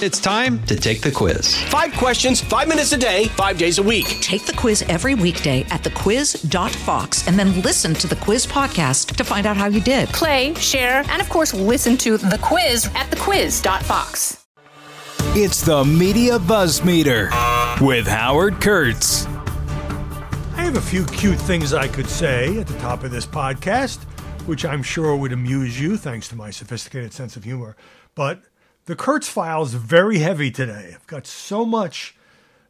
It's time to take the quiz. Five questions, five minutes a day, five days a week. Take the quiz every weekday at thequiz.fox and then listen to the quiz podcast to find out how you did. Play, share, and of course, listen to the quiz at thequiz.fox. It's the Media Buzz Meter with Howard Kurtz. I have a few cute things I could say at the top of this podcast, which I'm sure would amuse you thanks to my sophisticated sense of humor. But the Kurtz file is very heavy today. I've got so much,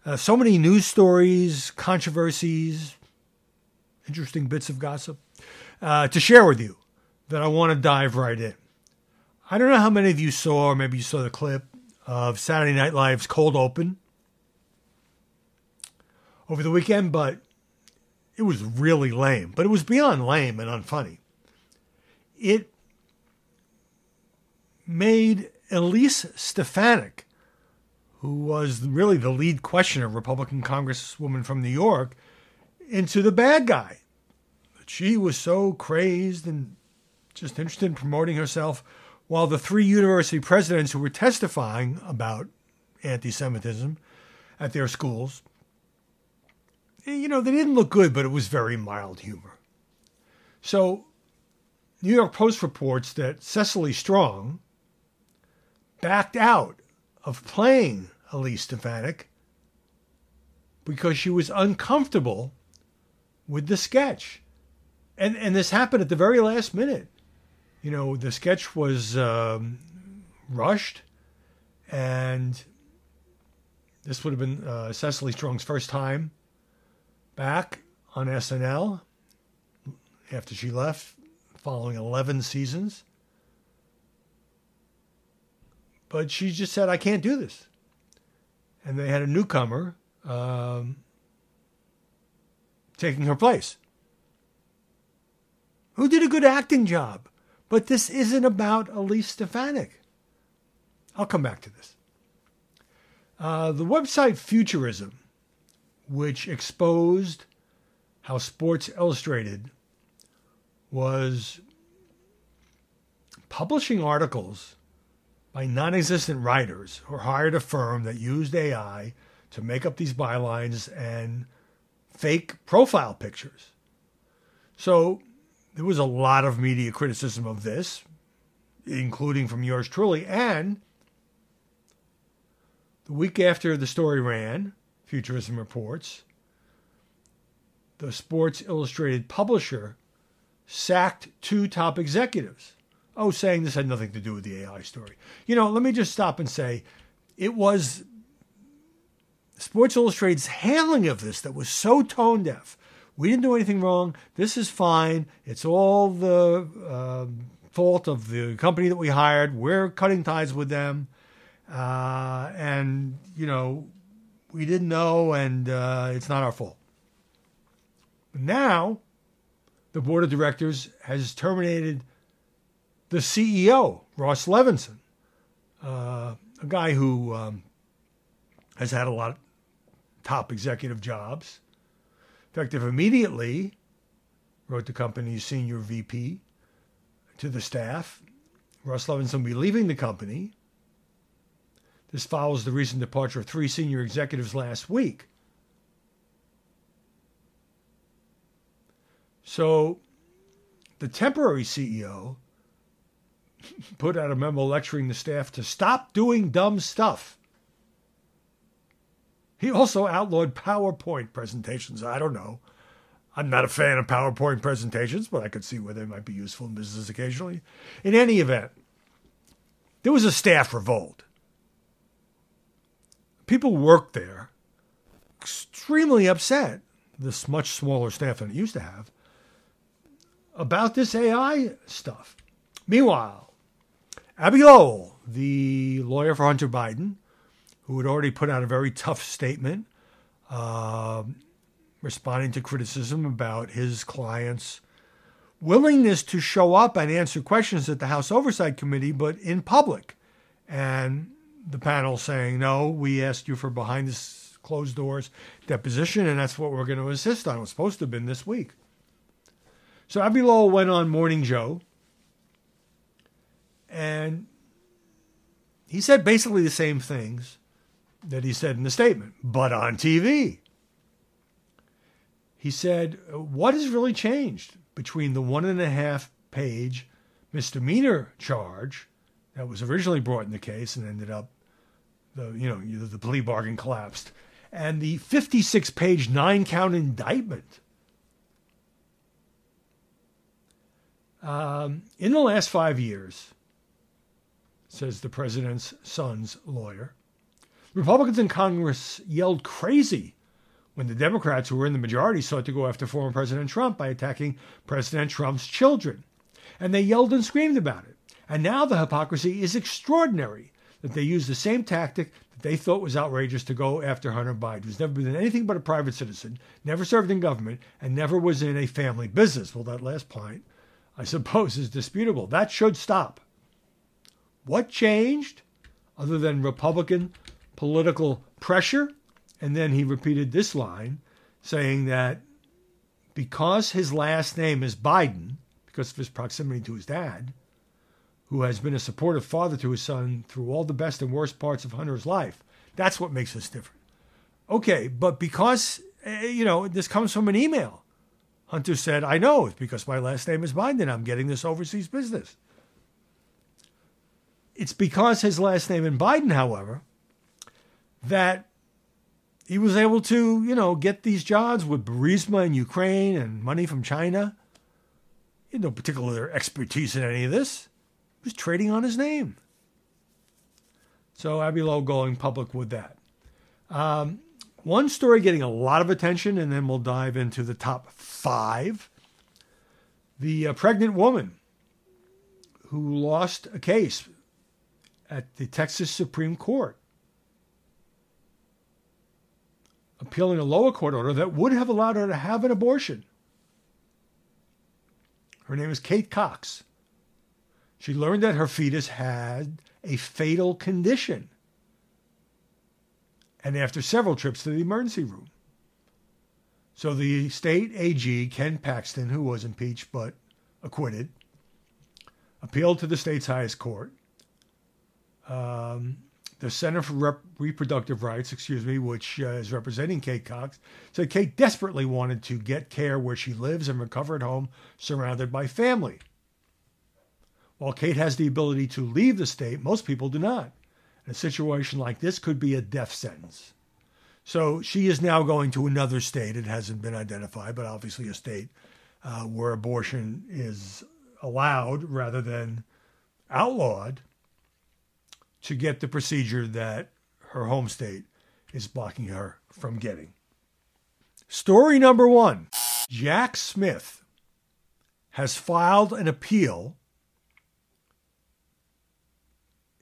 uh, so many news stories, controversies, interesting bits of gossip uh, to share with you that I want to dive right in. I don't know how many of you saw, or maybe you saw the clip of Saturday Night Live's Cold Open over the weekend, but it was really lame. But it was beyond lame and unfunny. It made Elise Stefanik, who was really the lead questioner, Republican Congresswoman from New York, into the bad guy. She was so crazed and just interested in promoting herself, while the three university presidents who were testifying about anti Semitism at their schools, eh, you know, they didn't look good, but it was very mild humor. So, New York Post reports that Cecily Strong, backed out of playing Elise Stefanik because she was uncomfortable with the sketch. And, and this happened at the very last minute. You know, the sketch was um, rushed, and this would have been uh, Cecily Strong's first time back on SNL after she left following 11 seasons. But she just said, I can't do this. And they had a newcomer um, taking her place who did a good acting job. But this isn't about Elise Stefanik. I'll come back to this. Uh, the website Futurism, which exposed how Sports Illustrated was publishing articles by non existent writers who hired a firm that used AI to make up these bylines and fake profile pictures. So there was a lot of media criticism of this, including from yours truly. And the week after the story ran, Futurism reports, the Sports Illustrated publisher sacked two top executives oh, saying this had nothing to do with the AI story. You know, let me just stop and say it was Sports Illustrated's handling of this that was so tone deaf. We didn't do anything wrong. This is fine. It's all the uh, fault of the company that we hired. We're cutting ties with them. Uh, and, you know, we didn't know, and uh, it's not our fault. Now, the board of directors has terminated the CEO, Ross Levinson, uh, a guy who um, has had a lot of top executive jobs. Effective immediately, wrote the company's senior VP to the staff. Ross Levinson will be leaving the company. This follows the recent departure of three senior executives last week. So, the temporary CEO put out a memo lecturing the staff to stop doing dumb stuff. He also outlawed PowerPoint presentations. I don't know. I'm not a fan of PowerPoint presentations, but I could see where they might be useful in business occasionally. In any event, there was a staff revolt. People worked there, extremely upset, this much smaller staff than it used to have, about this AI stuff. Meanwhile, Abbe Lowell, the lawyer for Hunter Biden, who had already put out a very tough statement uh, responding to criticism about his client's willingness to show up and answer questions at the House Oversight Committee, but in public. And the panel saying, no, we asked you for behind the closed doors deposition, and that's what we're going to insist on. It was supposed to have been this week. So Abbe Lowell went on Morning Joe and he said basically the same things that he said in the statement, but on TV. He said, What has really changed between the one and a half page misdemeanor charge that was originally brought in the case and ended up, the you know, the plea bargain collapsed, and the 56 page nine count indictment? Um, in the last five years, says the president's son's lawyer, Republicans in Congress yelled crazy when the Democrats, who were in the majority, sought to go after former President Trump by attacking President Trump's children. And they yelled and screamed about it. And now the hypocrisy is extraordinary that they use the same tactic that they thought was outrageous to go after Hunter Biden, who's never been anything but a private citizen, never served in government, and never was in a family business. Well, that last point, I suppose, is disputable. That should stop. What changed, other than Republican political pressure? And then he repeated this line, saying that because his last name is Biden, because of his proximity to his dad, who has been a supportive father to his son through all the best and worst parts of Hunter's life, that's what makes us different. Okay, but because, eh, you know, this comes from an email. Hunter said, I know, it's because my last name is Biden. I'm getting this overseas business. It's because his last name is Biden, however, that he was able to, you know, get these jobs with Burisma in Ukraine and money from China. He had no particular expertise in any of this. He was trading on his name. So Abbe Lowell going public with that. Um, one story getting a lot of attention, and then we'll dive into the top five. The uh, pregnant woman who lost a case at the Texas Supreme Court, appealing a lower court order that would have allowed her to have an abortion. Her name is Kate Cox. She learned that her fetus had a fatal condition and after several trips to the emergency room. So the state AG, Ken Paxton, who was impeached but acquitted, appealed to the state's highest court. Um, the Center for Rep- Reproductive Rights, excuse me, which uh, is representing Kate Cox, said Kate desperately wanted to get care where she lives and recover at home surrounded by family. While Kate has the ability to leave the state, most people do not. A situation like this could be a death sentence. So she is now going to another state. It hasn't been identified, but obviously a state uh, where abortion is allowed rather than outlawed to get the procedure that her home state is blocking her from getting. Story number one Jack Smith has filed an appeal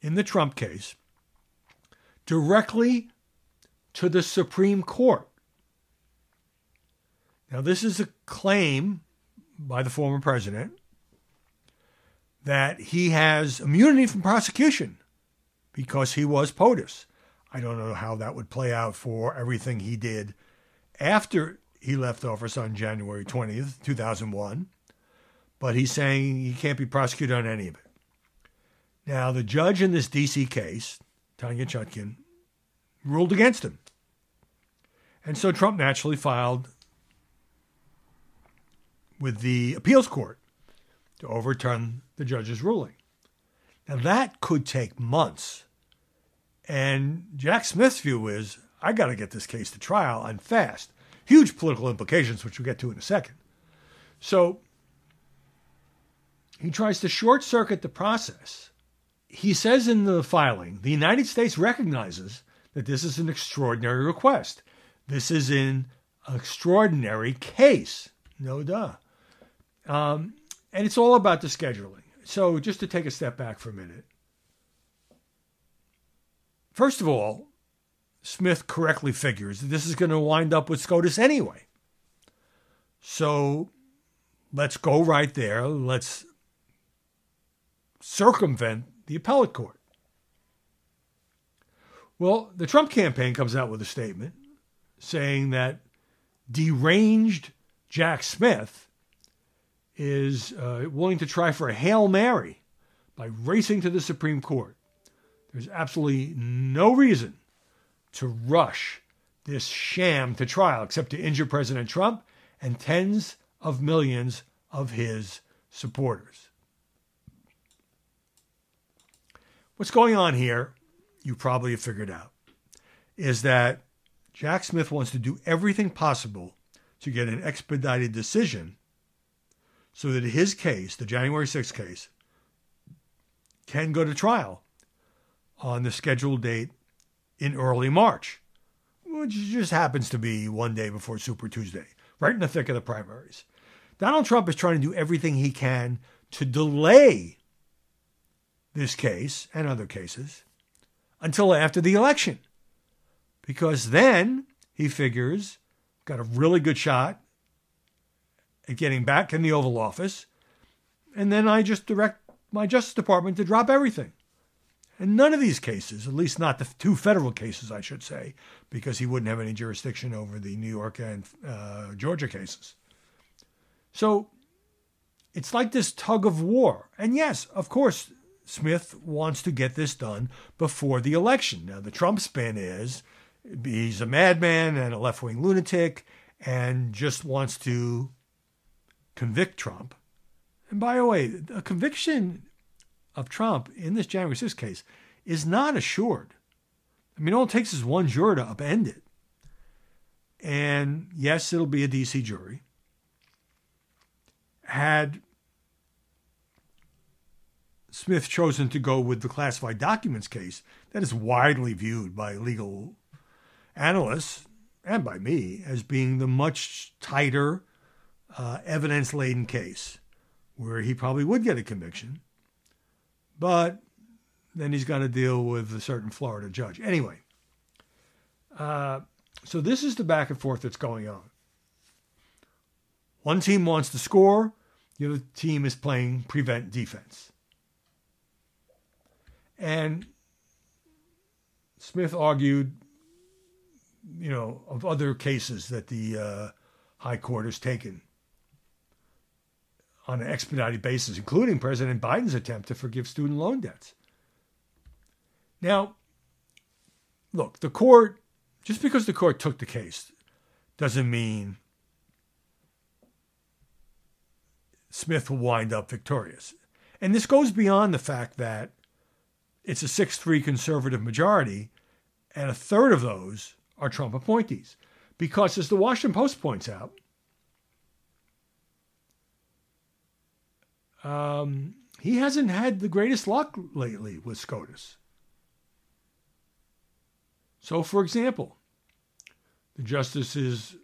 in the Trump case directly to the Supreme Court. Now, this is a claim by the former president that he has immunity from prosecution because he was POTUS. I don't know how that would play out for everything he did after he left office on January 20th, 2001, but he's saying he can't be prosecuted on any of it. Now, the judge in this D.C. case, Tanya Chutkan, ruled against him. And so Trump naturally filed with the appeals court to overturn the judge's ruling. Now, that could take months. And Jack Smith's view is I got to get this case to trial and fast. Huge political implications, which we'll get to in a second. So he tries to short circuit the process he says in the filing the United States recognizes that this is an extraordinary request. This is an extraordinary case, no duh. Um, and it's all about the scheduling. So, just to take a step back for a minute. First of all, Smith correctly figures that this is going to wind up with SCOTUS anyway. So, let's go right there. Let's circumvent the appellate court. Well, the Trump campaign comes out with a statement saying that deranged Jack Smith is uh, willing to try for a Hail Mary by racing to the Supreme Court. There's absolutely no reason to rush this sham to trial except to injure President Trump and tens of millions of his supporters. What's going on here, you probably have figured out, is that Jack Smith wants to do everything possible to get an expedited decision so that his case, the January 6th case, can go to trial on the scheduled date in early March, which just happens to be one day before Super Tuesday, right in the thick of the primaries. Donald Trump is trying to do everything he can to delay this case and other cases until after the election. Because then he figures got a really good shot at getting back in the Oval Office, and then I just direct my Justice Department to drop everything. And none of these cases, at least not the two federal cases, I should say, because he wouldn't have any jurisdiction over the New York and uh, Georgia cases. So it's like this tug of war. And yes, of course, Smith wants to get this done before the election. Now, the Trump spin is he's a madman and a left wing lunatic and just wants to convict Trump. And by the way, a conviction of Trump in this January 6th case is not assured. I mean, all it takes is one juror to upend it. And yes, it'll be a DC jury. Had Smith chosen to go with the classified documents case that is widely viewed by legal analysts and by me as being the much tighter, uh, evidence laden case where he probably would get a conviction. But then he's got to deal with a certain Florida judge. Anyway, uh, so this is the back and forth that's going on. One team wants to score, the other team is playing prevent defense. And Smith argued, you know, of other cases that the uh, High Court has taken on an expedited basis, including President Biden's attempt to forgive student loan debts. Now, look, the court, just because the court took the case, doesn't mean Smith will wind up victorious. And this goes beyond the fact that it's a 6 3 conservative majority, and a third of those are Trump appointees. Because, as the Washington Post points out, um, he hasn't had the greatest luck lately with SCOTUS. So, for example, the justices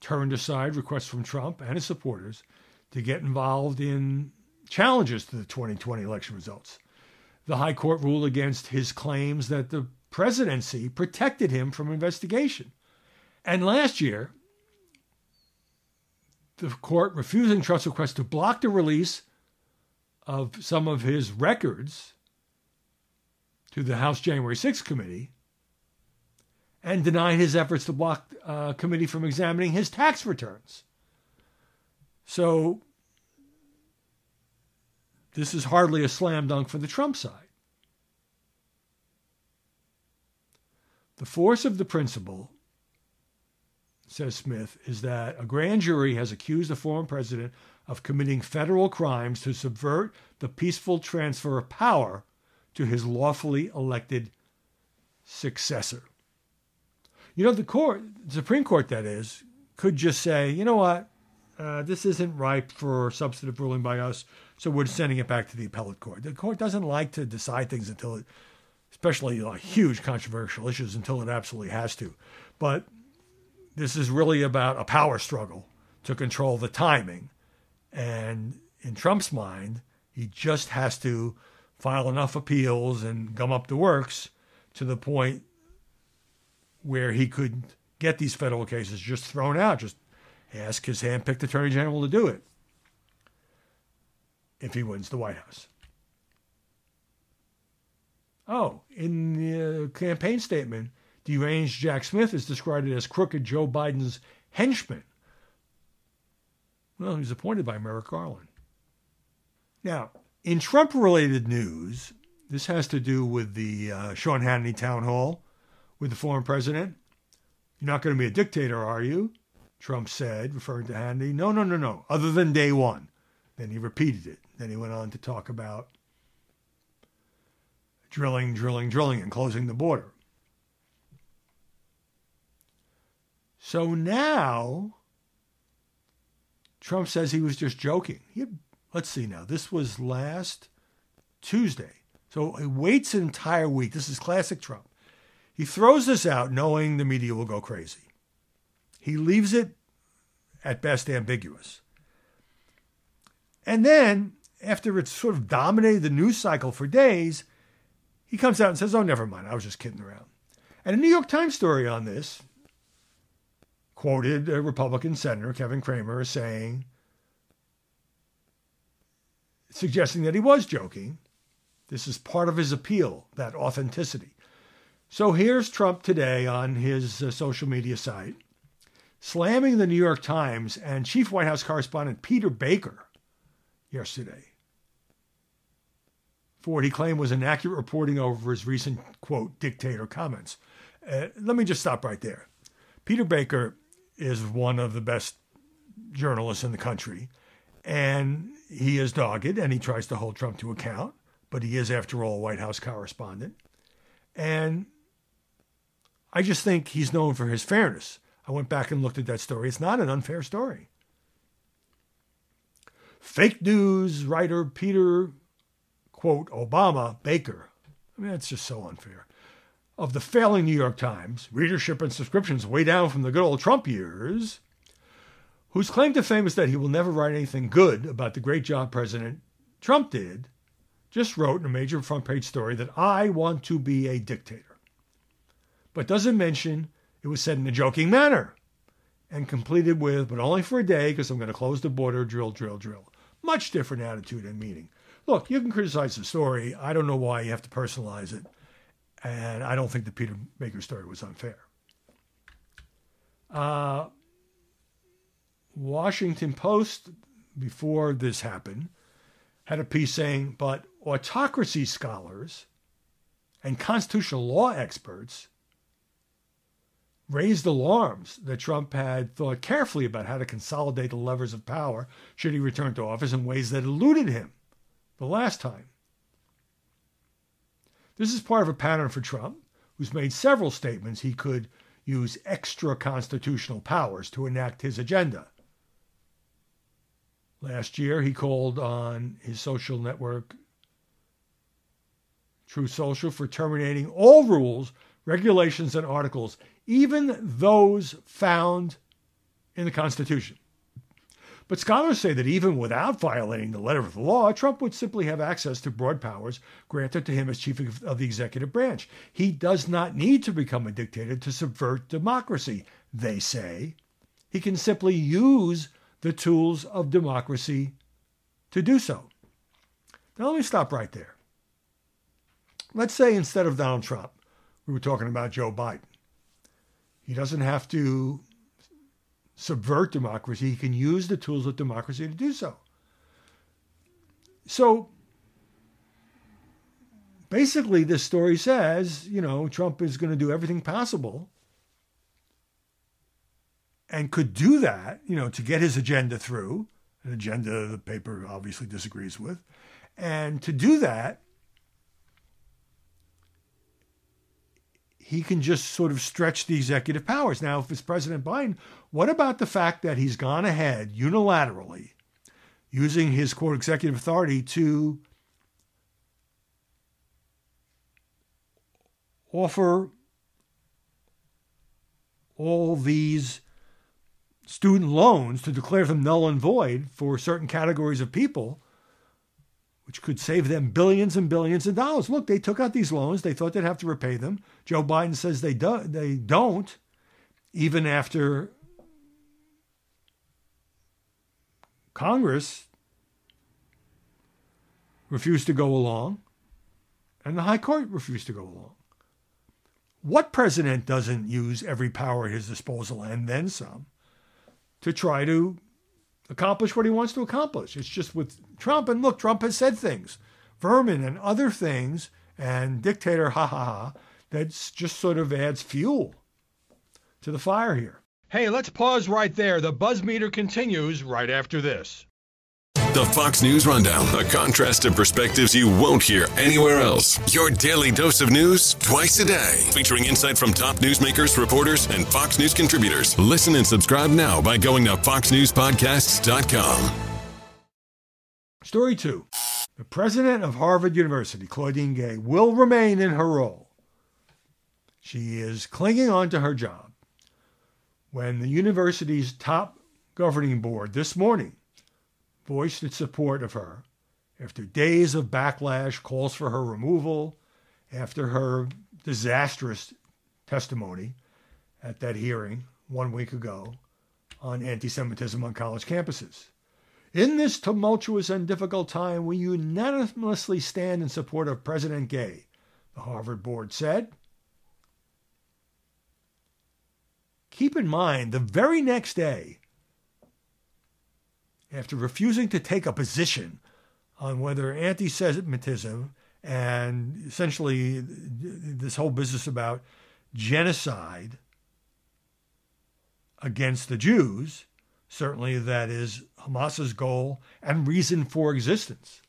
turned aside requests from Trump and his supporters to get involved in challenges to the 2020 election results the High Court ruled against his claims that the presidency protected him from investigation. And last year, the court refusing Trump's request to block the release of some of his records to the House January 6th committee and denied his efforts to block uh, committee from examining his tax returns. So this is hardly a slam dunk for the Trump side. The force of the principle, says Smith, is that a grand jury has accused a former president of committing federal crimes to subvert the peaceful transfer of power to his lawfully elected successor. You know, the court, Supreme Court, that is, could just say, you know what, uh, this isn't ripe for substantive ruling by us, so we're sending it back to the appellate court. The court doesn't like to decide things until it, especially huge controversial issues, until it absolutely has to. But this is really about a power struggle to control the timing. And in Trump's mind, he just has to file enough appeals and gum up the works to the point where he could get these federal cases just thrown out, just ask his hand-picked attorney general to do it if he wins the White House. Oh, in the uh, campaign statement, deranged Jack Smith is described as crooked Joe Biden's henchman. Well, he was appointed by Merrick Garland. Now, in Trump related news, This has to do with the uh, Sean Hannity town hall with the former president. You're not going to be a dictator, are you? Trump said, referring to Hannity. No, no, no, no. Other than day one. Then he repeated it. Then he went on to talk about drilling, drilling, drilling, and closing the border. So now Trump says he was just joking. He let's see now. This was last Tuesday. So he waits an entire week. This is classic Trump. He throws this out knowing the media will go crazy. He leaves it at best ambiguous. And then, after it's sort of dominated the news cycle for days, he comes out and says, Oh, never mind, I was just kidding around. And a New York Times story on this quoted a Republican Senator, Kevin Cramer, as saying, suggesting that he was joking. This is part of his appeal, that authenticity. So here's Trump today on his uh, social media site, slamming the New York Times and chief White House correspondent Peter Baker yesterday for what he claimed was inaccurate reporting over his recent, quote, dictator comments. Uh, let me just stop right there. Peter Baker is one of the best journalists in the country, and he is dogged and he tries to hold Trump to account, but he is, after all, a White House correspondent. And I just think he's known for his fairness. I went back and looked at that story. It's not an unfair story. Fake news writer Peter, quote, Obama Baker. I mean, that's just so unfair. Of the failing New York Times, readership and subscriptions way down from the good old Trump years, whose claim to fame is that he will never write anything good about the great job President Trump did, just wrote in a major front page story that I want to be a dictator. But doesn't mention it was said in a joking manner and completed with, but only for a day because I'm going to close the border, drill, drill, drill. Much different attitude and meaning. Look, you can criticize the story. I don't know why you have to personalize it. And I don't think the Peter Baker story was unfair. Uh, Washington Post, before this happened, had a piece saying, but autocracy scholars and constitutional law experts raised alarms that Trump had thought carefully about how to consolidate the levers of power should he return to office in ways that eluded him the last time. This is part of a pattern for Trump, who's made several statements he could use extra constitutional powers to enact his agenda. Last year, he called on his social network, Truth Social, for terminating all rules, regulations, and articles even those found in the Constitution. But scholars say that even without violating the letter of the law, Trump would simply have access to broad powers granted to him as chief of the executive branch. He does not need to become a dictator to subvert democracy, they say. He can simply use the tools of democracy to do so. Now, let me stop right there. Let's say instead of Donald Trump, we were talking about Joe Biden. He doesn't have to subvert democracy. He can use the tools of democracy to do so. So basically, this story says, you know, Trump is going to do everything possible and could do that, you know, to get his agenda through, an agenda the paper obviously disagrees with. And to do that, he can just sort of stretch the executive powers. Now, if it's President Biden, what about the fact that he's gone ahead unilaterally, using his quote executive authority to offer all these student loans to declare them null and void for certain categories of people which could save them billions and billions of dollars. Look, they took out these loans. They thought they'd have to repay them. Joe Biden says they do, they don't, even after Congress refused to go along and the High Court refused to go along. What president doesn't use every power at his disposal and then some to try to accomplish what he wants to accomplish. It's just with Trump. And look, Trump has said things, vermin and other things and dictator, ha ha ha, that just sort of adds fuel to the fire here. Hey, let's pause right there. The buzz meter continues right after this. The Fox News Rundown, a contrast of perspectives you won't hear anywhere else. Your daily dose of news twice a day, featuring insight from top newsmakers, reporters, and Fox News contributors. Listen and subscribe now by going to foxnewspodcasts.com. Story two The president of Harvard University, Claudine Gay, will remain in her role. She is clinging on to her job when the university's top governing board this morning voiced its support of her after days of backlash, calls for her removal, after her disastrous testimony at that hearing one week ago on anti Semitism on college campuses. In this tumultuous and difficult time, we unanimously stand in support of President Gay, the Harvard board said. Keep in mind, the very next day, after refusing to take a position on whether anti Semitism and essentially this whole business about genocide against the Jews, certainly that is Hamas's goal and reason for existence.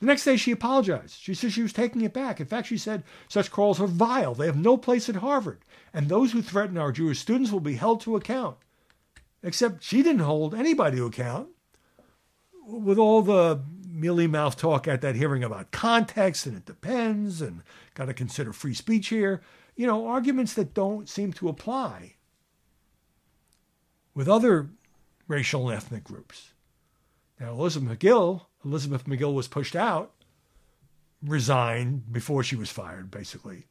The next day, she apologized. She said she was taking it back. In fact, she said such calls are vile. They have no place at Harvard. And those who threaten our Jewish students will be held to account. Except she didn't hold anybody to account. With all the mealy mouth talk at that hearing about context and it depends and got to consider free speech here, you know, arguments that don't seem to apply with other racial and ethnic groups. Now, Elizabeth Magill, Elizabeth Magill was pushed out, resigned before she was fired, basically.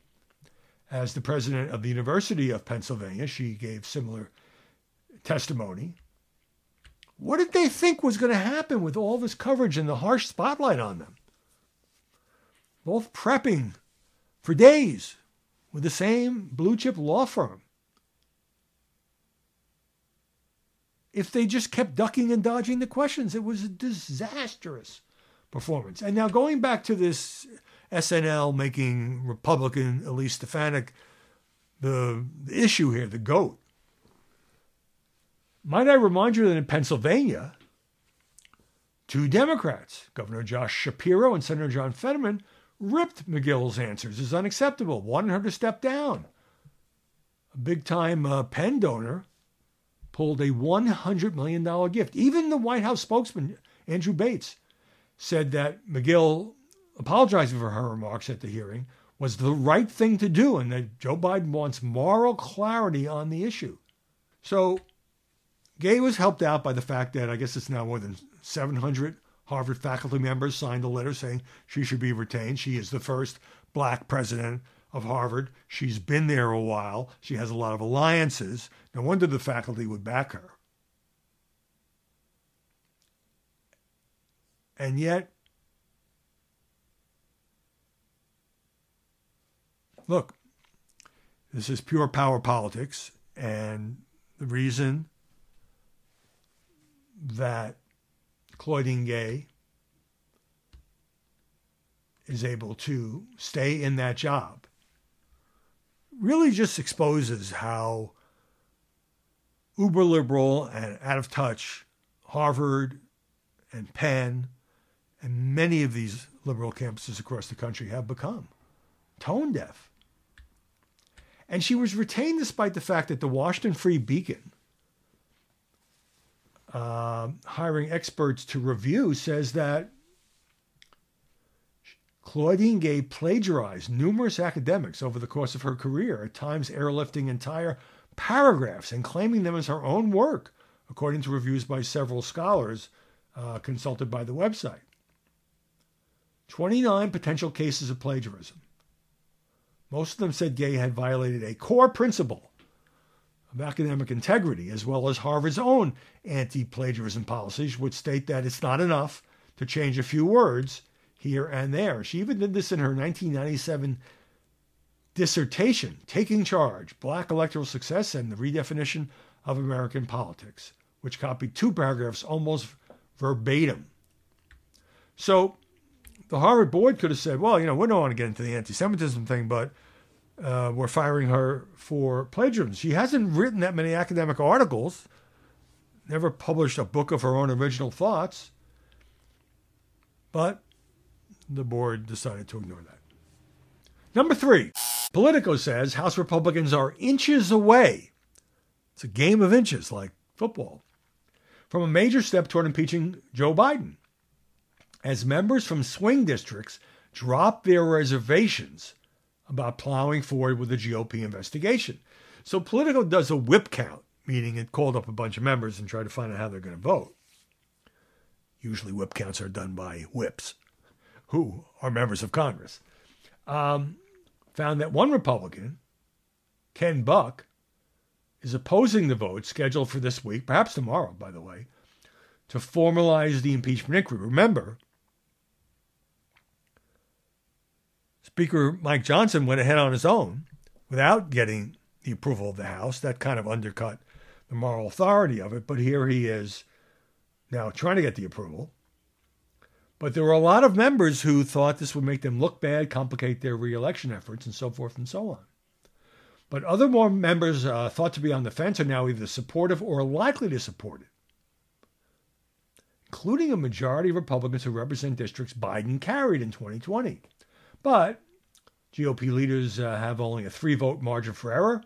As the president of the University of Pennsylvania, she gave similar testimony. What did they think was going to happen with all this coverage and the harsh spotlight on them? Both prepping for days with the same blue chip law firm. If they just kept ducking and dodging the questions, it was a disastrous performance. And now going back to this SNL making Republican Elise Stefanik the, the issue here, the GOAT. Might I remind you that in Pennsylvania, two Democrats, Governor Josh Shapiro and Senator John Fetterman, ripped Magill's answers as unacceptable, wanted her to step down. A big time uh, Penn donor pulled a $100 million gift. Even the White House spokesman, Andrew Bates, said that McGill apologizing for her remarks at the hearing was the right thing to do and that Joe Biden wants moral clarity on the issue. So Gay was helped out by the fact that I guess it's now more than 700 Harvard faculty members signed a letter saying she should be retained. She is the first black president of Harvard. She's been there a while. She has a lot of alliances. No wonder the faculty would back her. And yet, look, this is pure power politics. And the reason that Claudine Gay is able to stay in that job really just exposes how uber liberal and out of touch Harvard and Penn and many of these liberal campuses across the country have become tone deaf. And she was retained despite the fact that the Washington Free Beacon uh, hiring experts to review says that Claudine Gay plagiarized numerous academics over the course of her career, at times airlifting entire paragraphs and claiming them as her own work, according to reviews by several scholars uh, consulted by the website. 29 potential cases of plagiarism. Most of them said Gay had violated a core principle of academic integrity, as well as Harvard's own anti plagiarism policies, which state that it's not enough to change a few words here and there. She even did this in her 1997 dissertation, Taking Charge Black Electoral Success and the Redefinition of American Politics, which copied two paragraphs almost verbatim. So, the Harvard board could have said, well, you know, we don't want to get into the anti Semitism thing, but uh, we're firing her for plagiarism. She hasn't written that many academic articles, never published a book of her own original thoughts, but the board decided to ignore that. Number three, Politico says House Republicans are inches away. It's a game of inches, like football, from a major step toward impeaching Joe Biden. As members from swing districts drop their reservations about plowing forward with the GOP investigation. So Politico does a whip count, meaning it called up a bunch of members and tried to find out how they're going to vote. Usually, whip counts are done by whips, who are members of Congress. Um, found that one Republican, Ken Buck, is opposing the vote scheduled for this week, perhaps tomorrow, by the way, to formalize the impeachment inquiry. Remember, Speaker Mike Johnson went ahead on his own without getting the approval of the House. That kind of undercut the moral authority of it. But here he is now trying to get the approval. But there were a lot of members who thought this would make them look bad, complicate their reelection efforts, and so forth and so on. But other more members uh, thought to be on the fence are now either supportive or likely to support it, including a majority of Republicans who represent districts Biden carried in 2020. But GOP leaders uh, have only a three vote margin for error,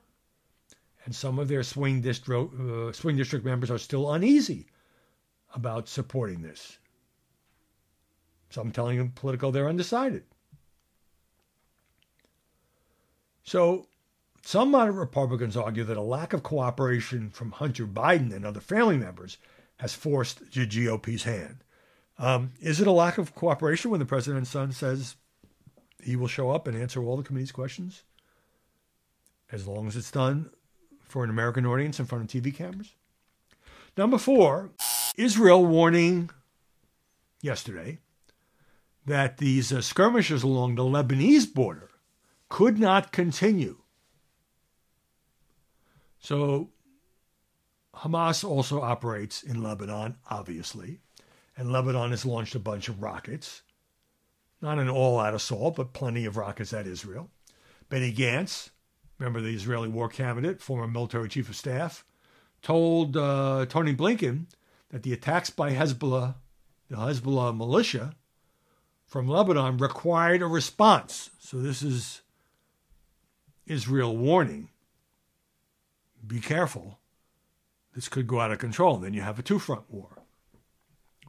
and some of their swing district, uh, swing district members are still uneasy about supporting this. Some telling Politico they're undecided. So, some moderate Republicans argue that a lack of cooperation from Hunter Biden and other family members has forced the GOP's hand. Um, is it a lack of cooperation when the president's son says he will show up and answer all the committee's questions as long as it's done for an American audience in front of TV cameras. Number four, Israel warning yesterday that these uh, skirmishes along the Lebanese border could not continue. So Hamas also operates in Lebanon, obviously, and Lebanon has launched a bunch of rockets not an all out assault, but plenty of rockets at Israel. Benny Gantz, remember the Israeli war candidate, former military chief of staff, told uh, Tony Blinken that the attacks by Hezbollah, the Hezbollah militia from Lebanon, required a response. So this is Israel warning be careful. This could go out of control. Then you have a two front war.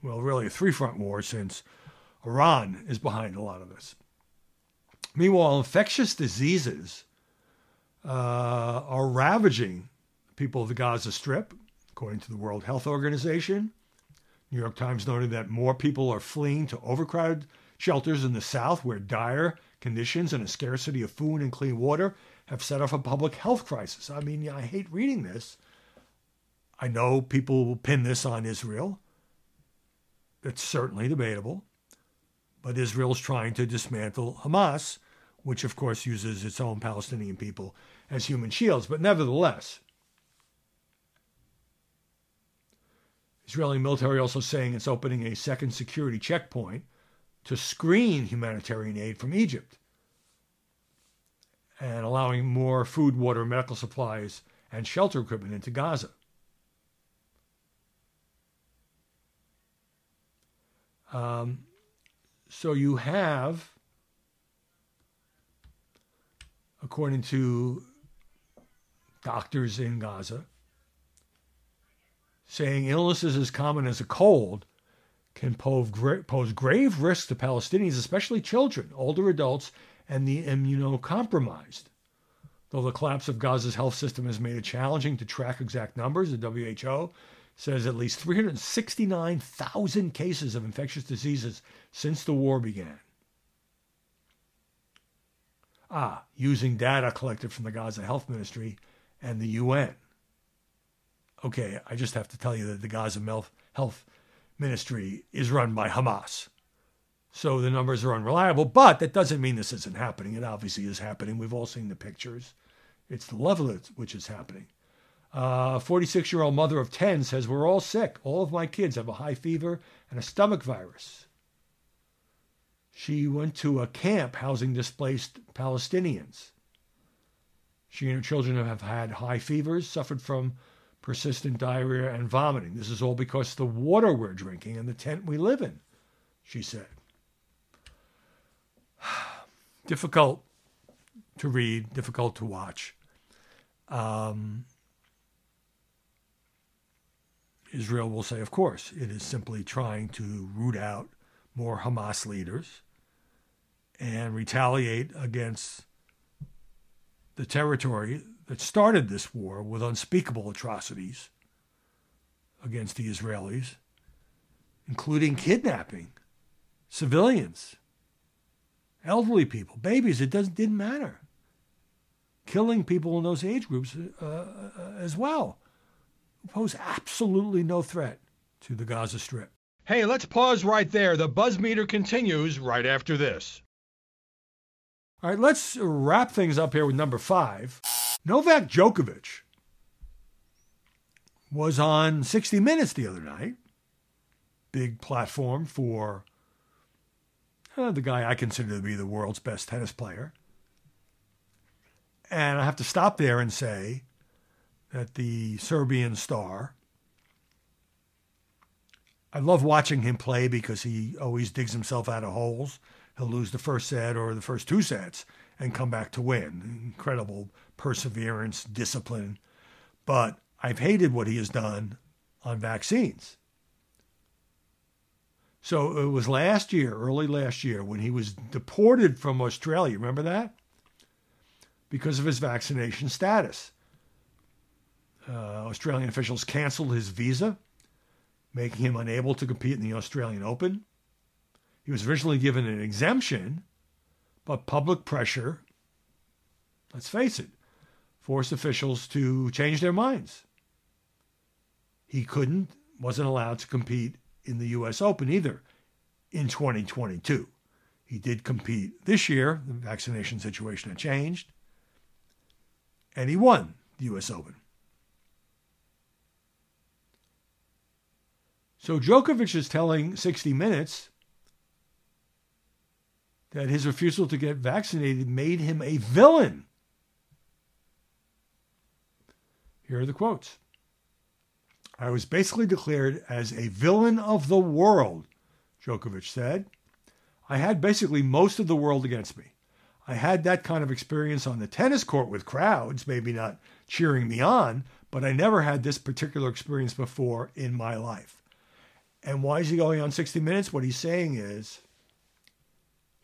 Well, really a three front war since Iran is behind a lot of this. Meanwhile, infectious diseases uh, are ravaging people of the Gaza Strip, according to the World Health Organization. New York Times noted that more people are fleeing to overcrowded shelters in the South, where dire conditions and a scarcity of food and clean water have set off a public health crisis. I mean, I hate reading this. I know people will pin this on Israel. It's certainly debatable. But Israel's trying to dismantle Hamas, which of course uses its own Palestinian people as human shields. But nevertheless, Israeli military also saying it's opening a second security checkpoint to screen humanitarian aid from Egypt and allowing more food, water, medical supplies, and shelter equipment into Gaza. Um, so you have, according to doctors in Gaza, saying illnesses as common as a cold can pose, grave risks to Palestinians, especially children, older adults, and the immunocompromised. Though the collapse of Gaza's health system has made it challenging to track exact numbers, the WHO says at least 369,000 cases of infectious diseases since the war began. Ah, using data collected from the Gaza Health Ministry and the UN. Okay, I just have to tell you that the Gaza Health Ministry is run by Hamas. So the numbers are unreliable, but that doesn't mean this isn't happening. It obviously is happening. We've all seen the pictures. It's the level at which is happening. A 46 year old mother of 10 says, We're all sick. All of my kids have a high fever and a stomach virus. She went to a camp housing displaced Palestinians. She and her children have had high fevers, suffered from persistent diarrhea and vomiting. This is all because the water we're drinking and the tent we live in, she said. difficult to read, difficult to watch. Um, Israel will say, of course, it is simply trying to root out more Hamas leaders and retaliate against the territory that started this war with unspeakable atrocities against the Israelis, including kidnapping civilians, elderly people, babies. It doesn't didn't matter. Killing people in those age groups uh, uh, as well pose absolutely no threat to the Gaza Strip. Hey, let's pause right there. The buzz meter continues right after this. All right, let's wrap things up here with number five. Novak Djokovic was on 60 Minutes the other night. Big platform for uh, the guy I consider to be the world's best tennis player. And I have to stop there and say that the Serbian star, I love watching him play because he always digs himself out of holes he'll lose the first set or the first two sets and come back to win. Incredible perseverance, discipline. But I've hated what he has done on vaccines. So it was last year, early last year, when he was deported from Australia. Remember that? Because of his vaccination status. Uh, Australian officials canceled his visa, making him unable to compete in the Australian Open. He was originally given an exemption, but public pressure, let's face it, forced officials to change their minds. He couldn't, wasn't allowed to compete in the U.S. Open either in 2022. He did compete this year. The vaccination situation had changed. And he won the U.S. Open. So Djokovic is telling 60 Minutes that his refusal to get vaccinated made him a villain. Here are the quotes. I was basically declared as a villain of the world, Djokovic said. I had basically most of the world against me. I had that kind of experience on the tennis court with crowds, maybe not cheering me on, but I never had this particular experience before in my life. And why is he going on 60 Minutes? What he's saying is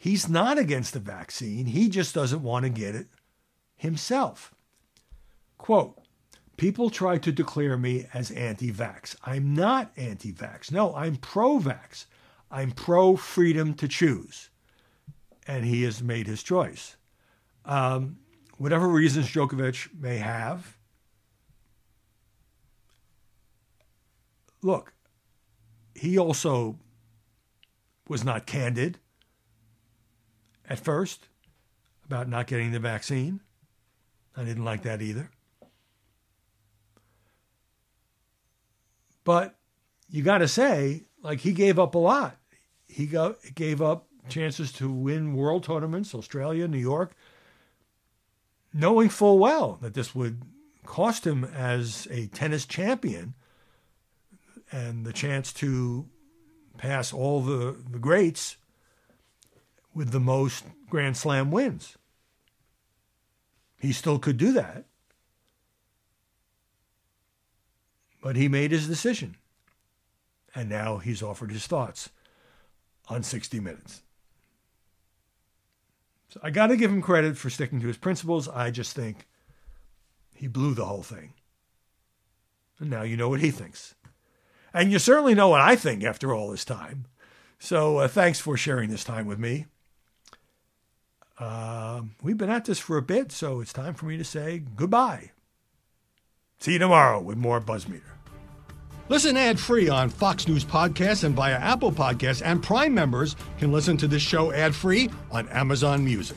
He's not against the vaccine. He just doesn't want to get it himself. Quote, people try to declare me as anti vax. I'm not anti vax. No, I'm pro vax. I'm pro freedom to choose. And he has made his choice. Um, whatever reasons Djokovic may have, look, he also was not candid at first about not getting the vaccine. I didn't like that either. But you got to say, like, he gave up a lot. He got, gave up chances to win world tournaments, Australia, New York, knowing full well that this would cost him as a tennis champion and the chance to pass all the, the greats with the most Grand Slam wins. He still could do that. But he made his decision. And now he's offered his thoughts on 60 Minutes. So I got to give him credit for sticking to his principles. I just think he blew the whole thing. And now you know what he thinks. And you certainly know what I think after all this time. So uh, thanks for sharing this time with me. Uh, we've been at this for a bit, so it's time for me to say goodbye. See you tomorrow with more Buzzmeter. Listen ad free on Fox News Podcasts and via Apple Podcasts, and Prime members can listen to this show ad free on Amazon Music.